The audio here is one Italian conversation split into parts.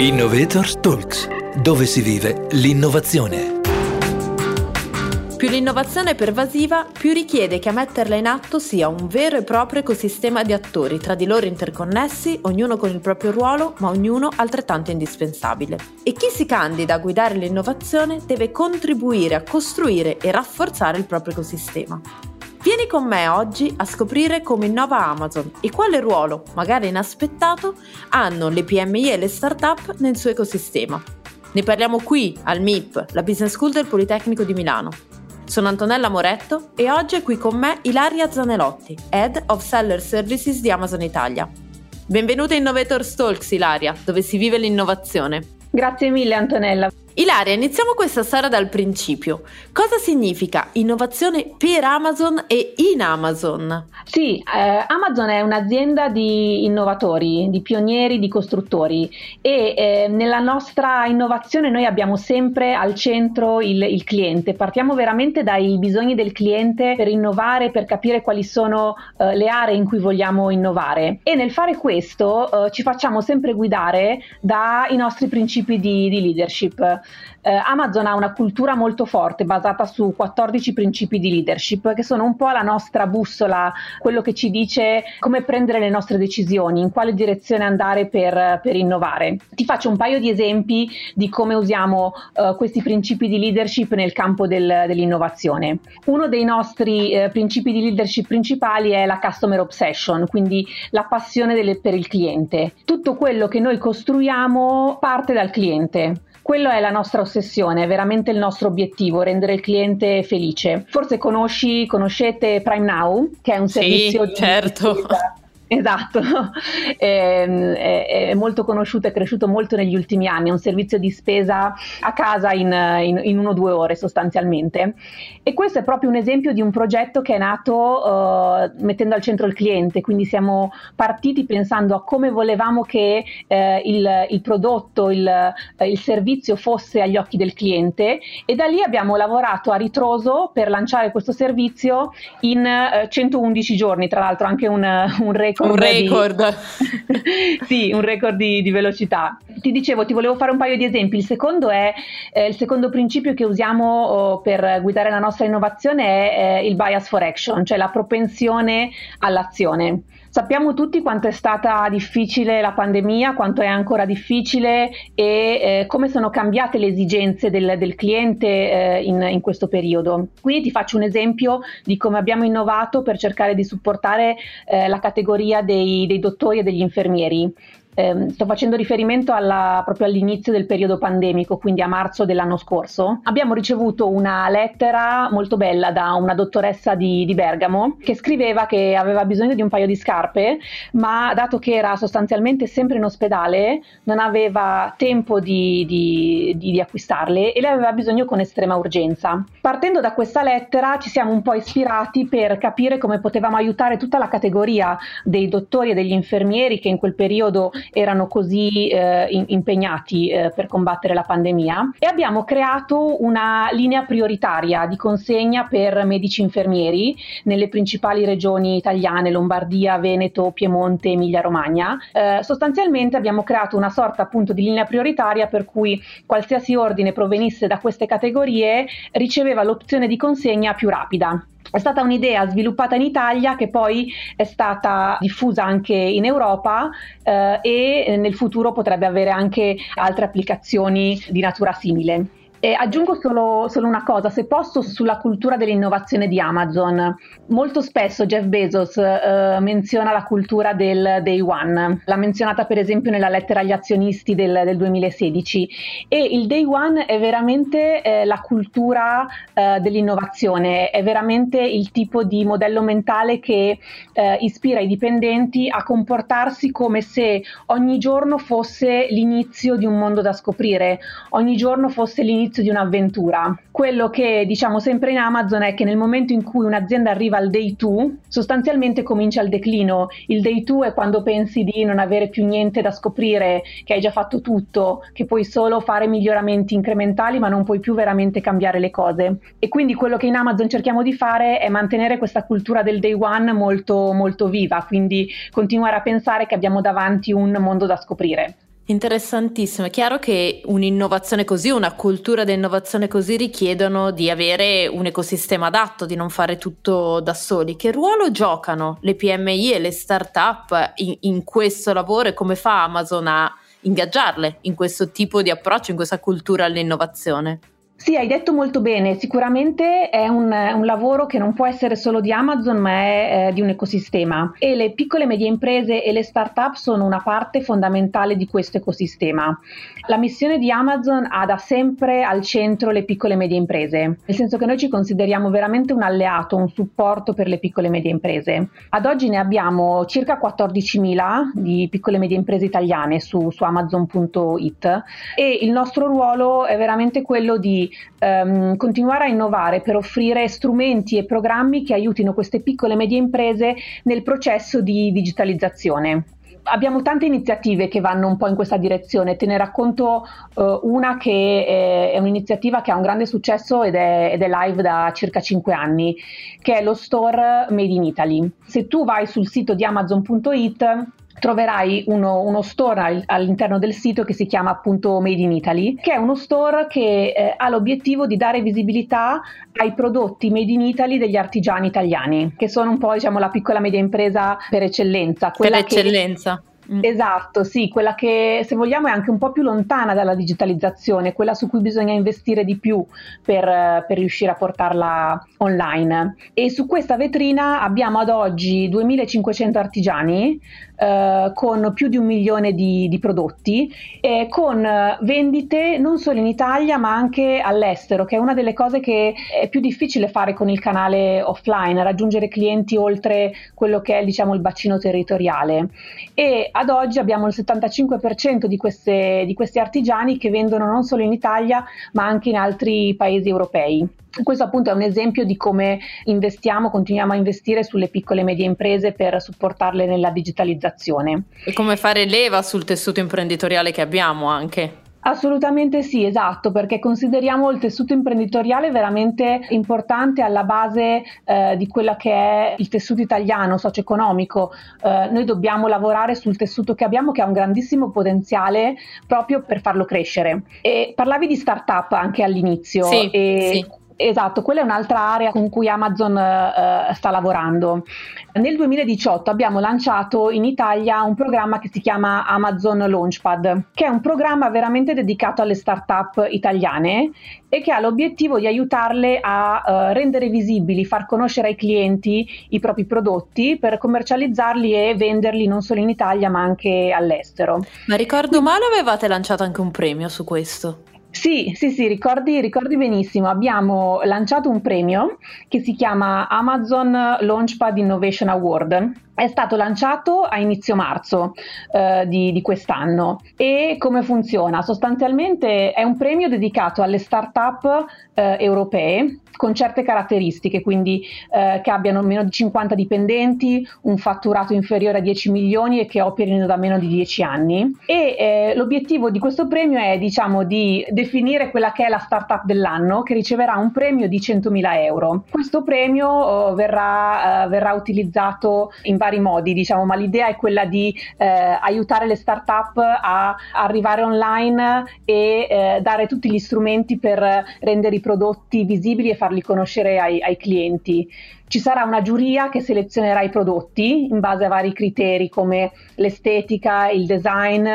Innovators Talks, dove si vive l'innovazione. Più l'innovazione è pervasiva, più richiede che a metterla in atto sia un vero e proprio ecosistema di attori, tra di loro interconnessi, ognuno con il proprio ruolo, ma ognuno altrettanto indispensabile. E chi si candida a guidare l'innovazione deve contribuire a costruire e rafforzare il proprio ecosistema. Vieni con me oggi a scoprire come innova Amazon e quale ruolo, magari inaspettato, hanno le PMI e le start-up nel suo ecosistema. Ne parliamo qui, al MIP, la Business School del Politecnico di Milano. Sono Antonella Moretto e oggi è qui con me Ilaria Zanelotti, Head of Seller Services di Amazon Italia. Benvenuta in Innovator Talks, Ilaria, dove si vive l'innovazione. Grazie mille Antonella. Ilaria, iniziamo questa storia dal principio. Cosa significa innovazione per Amazon e in Amazon? Sì, eh, Amazon è un'azienda di innovatori, di pionieri, di costruttori e eh, nella nostra innovazione noi abbiamo sempre al centro il, il, cliente. Partiamo veramente dai bisogni del cliente per innovare, per capire quali sono eh, le aree in cui vogliamo innovare e nel fare questo eh, ci facciamo sempre guidare dai nostri principi di, di leadership. Eh, Amazon ha una cultura molto forte basata su 14 principi di leadership che sono un po' la nostra bussola, quello che ci dice come prendere le nostre decisioni, in quale direzione andare per, per innovare. Ti faccio un paio di esempi di come usiamo uh, questi principi di leadership nel campo del, dell'innovazione. Uno dei nostri uh, principi di leadership principali è la customer obsession, quindi la passione delle, per il cliente. Tutto quello che noi costruiamo parte dal cliente. Quello è la nostra ossessione, è veramente il nostro obiettivo, rendere il cliente felice. Forse conosci, conoscete Prime Now, che è un servizio sì, di certo. Esatto, è, è, è, molto conosciuto, è cresciuto molto negli ultimi anni, è un servizio di spesa a casa in, in, in uno o due ore sostanzialmente. E questo è proprio un esempio di un progetto che è nato uh, mettendo al centro il cliente, quindi siamo partiti pensando a come volevamo che uh, il, il, prodotto, il, uh, il, servizio fosse agli occhi del cliente. E da lì abbiamo lavorato a ritroso per lanciare questo servizio in 111 giorni, tra l'altro anche un, un record record. Un record. Di, sì, un record di, di, velocità. Ti dicevo, ti volevo fare un paio di esempi. Il secondo è eh, il secondo principio che usiamo oh, per guidare la nostra innovazione è eh, il bias for action, cioè la propensione all'azione. Sappiamo tutti quanto è stata difficile la pandemia, quanto è ancora difficile e eh, come sono cambiate le esigenze del, del cliente eh, in, in, questo periodo. Quindi ti faccio un esempio di come abbiamo innovato per cercare di supportare eh, la categoria dei, dei dottori e degli infermieri eh, sto facendo riferimento alla, proprio all'inizio del periodo pandemico, quindi a marzo dell'anno scorso, abbiamo ricevuto una lettera molto bella da una dottoressa di, di Bergamo che scriveva che aveva bisogno di un paio di scarpe, ma dato che era sostanzialmente sempre in ospedale, non aveva tempo di, di, di acquistarle e le aveva bisogno con estrema urgenza. Partendo da questa lettera ci siamo un po' ispirati per capire come potevamo aiutare tutta la categoria dei dottori e degli infermieri che in quel periodo erano così eh, in, impegnati eh, per combattere la pandemia e abbiamo creato una linea prioritaria di consegna per medici infermieri nelle principali regioni italiane, Lombardia, Veneto, Piemonte, Emilia Romagna. Eh, sostanzialmente abbiamo creato una sorta appunto di linea prioritaria per cui qualsiasi ordine provenisse da queste categorie riceveva l'opzione di consegna più rapida. È stata un'idea sviluppata in Italia che poi è stata diffusa anche in Europa eh, e nel futuro potrebbe avere anche altre applicazioni di natura simile. E aggiungo solo, solo, una cosa, se posso, sulla cultura dell'innovazione di Amazon. Molto spesso Jeff Bezos eh, menziona la cultura del day one, l'ha menzionata per esempio nella lettera agli azionisti del, del 2016 e il day one è veramente eh, la cultura eh, dell'innovazione, è veramente il tipo di modello mentale che eh, ispira i dipendenti a comportarsi come se ogni giorno fosse l'inizio di un mondo da scoprire, ogni giorno fosse l'inizio l'inizio di un'avventura. Quello che diciamo sempre in Amazon è che nel momento in cui un'azienda arriva al day 2, sostanzialmente comincia il declino. Il day 2 è quando pensi di non avere più niente da scoprire, che hai già fatto tutto, che puoi solo fare miglioramenti incrementali, ma non puoi più veramente cambiare le cose. E quindi quello che in Amazon cerchiamo di fare è mantenere questa cultura del day one molto molto viva, quindi continuare a pensare che abbiamo davanti un mondo da scoprire. Interessantissimo, è chiaro che un'innovazione così, una cultura di innovazione così richiedono di avere un ecosistema adatto, di non fare tutto da soli. Che ruolo giocano le PMI e le start-up in, in questo lavoro e come fa Amazon a ingaggiarle in questo tipo di approccio, in questa cultura all'innovazione? Sì, hai detto molto bene, sicuramente è un, un, lavoro che non può essere solo di Amazon, ma è eh, di un ecosistema e le piccole e medie imprese e le start-up sono una parte fondamentale di questo ecosistema. La missione di Amazon ha da sempre al centro le piccole e medie imprese, nel senso che noi ci consideriamo veramente un alleato, un supporto per le piccole e medie imprese. Ad oggi ne abbiamo circa 14.000 di piccole e medie imprese italiane su, su amazon.it e il nostro ruolo è veramente quello di ehm, continuare a innovare per offrire strumenti e programmi che aiutino queste piccole e medie imprese nel processo di digitalizzazione abbiamo tante iniziative che vanno un po' in questa direzione. Te ne racconto uh, una che è, è, un'iniziativa che ha un grande successo ed è, ed è, live da circa 5 anni, che è lo store Made in Italy. Se tu vai sul sito di amazon.it troverai uno, uno store all'interno del sito che si chiama appunto Made in Italy, che è uno store che eh, ha l'obiettivo di dare visibilità ai prodotti Made in Italy degli artigiani italiani, che sono un po' diciamo la piccola media impresa per eccellenza. Per eccellenza. Che, Mm. Esatto, sì, quella che se vogliamo è anche un po' più lontana dalla digitalizzazione, quella su cui bisogna investire di più per, per riuscire a portarla online. E su questa vetrina abbiamo ad oggi 2500 artigiani eh, con più di un milione di, di prodotti e con vendite non solo in Italia ma anche all'estero, che è una delle cose che è più difficile fare con il canale offline, raggiungere clienti oltre quello che è diciamo il bacino territoriale. E ad oggi abbiamo il 75% di, queste, di questi artigiani che vendono non solo in Italia ma anche in altri paesi europei. Questo appunto è un esempio di come investiamo, continuiamo a investire sulle piccole e medie imprese per supportarle nella digitalizzazione. E come fare leva sul tessuto imprenditoriale che abbiamo anche. Assolutamente sì, esatto, perché consideriamo il tessuto imprenditoriale veramente importante alla base eh, di quello che è il tessuto italiano, socio-economico. Eh, noi dobbiamo lavorare sul tessuto che abbiamo che ha un grandissimo potenziale proprio per farlo crescere. E parlavi di startup anche all'inizio. Sì, e sì. Esatto, quella è un'altra area con cui Amazon uh, sta lavorando. Nel 2018 abbiamo lanciato in Italia un programma che si chiama Amazon Launchpad, che è un programma veramente dedicato alle start-up italiane e che ha l'obiettivo di aiutarle a uh, rendere visibili, far conoscere ai clienti i propri prodotti per commercializzarli e venderli non solo in Italia ma anche all'estero. Ma ricordo male avevate lanciato anche un premio su questo? Sì, sì, sì, ricordi, ricordi, benissimo. Abbiamo lanciato un premio che si chiama Amazon Launchpad Innovation Award. È stato lanciato a inizio marzo eh, di, di, quest'anno e come funziona? Sostanzialmente è un premio dedicato alle start-up eh, europee con certe caratteristiche, quindi eh, che abbiano meno di 50 dipendenti, un fatturato inferiore a 10 milioni e che operino da meno di 10 anni. E eh, l'obiettivo di questo premio è diciamo di definire quella che è la startup dell'anno che riceverà un premio di 100.000 euro. Questo premio oh, verrà, uh, verrà, utilizzato in vari modi, diciamo, ma l'idea è quella di eh, aiutare le startup a arrivare online e eh, dare tutti gli strumenti per rendere i prodotti visibili e farli conoscere ai, ai clienti. Ci sarà una giuria che selezionerà i prodotti in base a vari criteri come l'estetica, il design,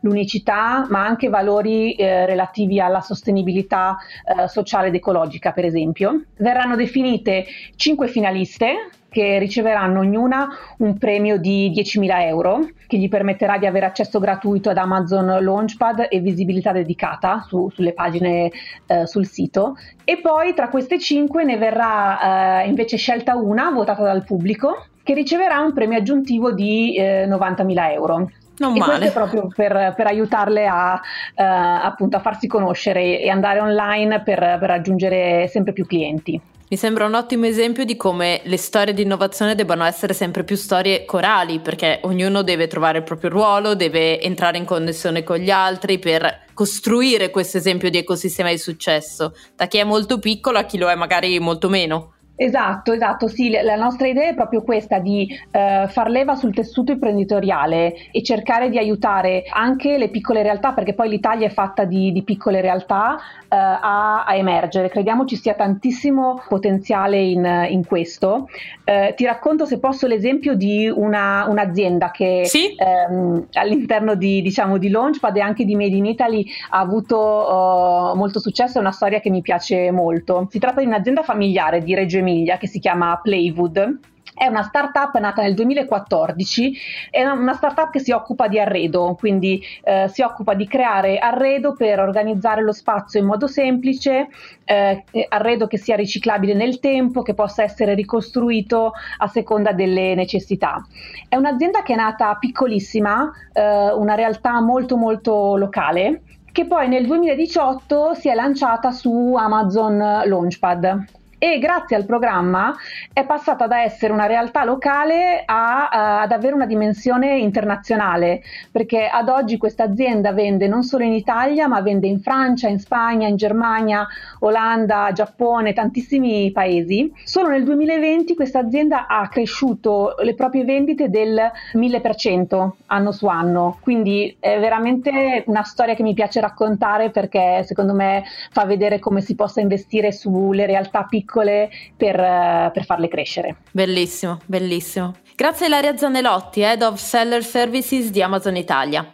l'unicità, ma anche valori eh, relativi alla sostenibilità eh, sociale ed ecologica, per esempio. Verranno definite cinque finaliste che riceveranno ognuna un premio di 10.000 euro che gli permetterà di avere accesso gratuito ad Amazon Launchpad e visibilità dedicata su, sulle pagine eh, sul sito. E poi tra queste cinque ne verrà eh, invece scelta una votata dal pubblico che riceverà un premio aggiuntivo di eh, 90.000 euro. Non e male. questo è proprio per, per aiutarle a, uh, appunto, a farsi conoscere e andare online per, per raggiungere sempre più clienti. Mi sembra un ottimo esempio di come le storie di innovazione debbano essere sempre più storie corali, perché ognuno deve trovare il proprio ruolo, deve entrare in connessione con gli altri per costruire questo esempio di ecosistema di successo, da chi è molto piccolo a chi lo è magari molto meno. Esatto, esatto, sì, la nostra idea è proprio questa di eh, far leva sul tessuto imprenditoriale e cercare di aiutare anche le piccole realtà, perché poi l'Italia è fatta di, di piccole realtà, eh, a, a, emergere. Crediamo ci sia tantissimo potenziale in, in questo. Eh, ti racconto, se posso, l'esempio di una, un'azienda che sì? ehm, all'interno di, diciamo, di Launchpad e anche di Made in Italy ha avuto uh, molto successo, è una storia che mi piace molto. Si tratta di un'azienda familiare di Reggio Emilia Emilia che si chiama Playwood. È una startup nata nel 2014, è una startup che si occupa di arredo, quindi eh, si occupa di creare arredo per organizzare lo spazio in modo semplice, eh, arredo che sia riciclabile nel tempo, che possa essere ricostruito a seconda delle necessità. È un'azienda che è nata piccolissima, eh, una realtà molto molto locale, che poi nel 2018 si è lanciata su Amazon Launchpad e grazie al programma è passata da essere una realtà locale a, a, ad avere una dimensione internazionale, perché ad oggi questa azienda vende non solo in Italia, ma vende in Francia, in Spagna, in Germania, Olanda, Giappone, tantissimi paesi. Solo nel 2020 questa azienda ha cresciuto le proprie vendite del 1000% anno su anno, quindi è veramente una storia che mi piace raccontare perché secondo me fa vedere come si possa investire sulle realtà piccole piccole per, per farle crescere. Bellissimo, bellissimo. Grazie Ilaria Zanelotti, Head of Seller Services di Amazon Italia.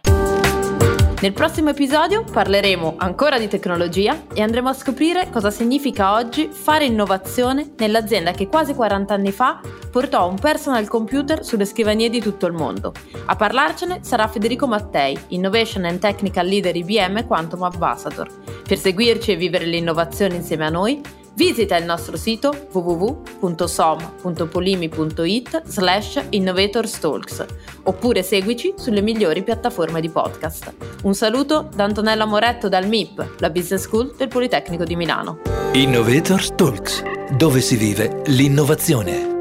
Nel prossimo episodio parleremo ancora di tecnologia e andremo a scoprire cosa significa oggi fare innovazione nell'azienda che quasi 40 anni fa portò un personal computer sulle scrivanie di tutto il mondo. A parlarcene sarà Federico Mattei, Innovation and Technical Leader IBM Quantum Ambassador. Per seguirci e vivere l'innovazione insieme a noi, Visita il nostro sito www.som.polimi.it slash innovatorstalks oppure seguici sulle migliori piattaforme di podcast. Un saluto da Antonella Moretto dal MIP, la Business School del Politecnico di Milano. Innovators Talks, dove si vive l'innovazione.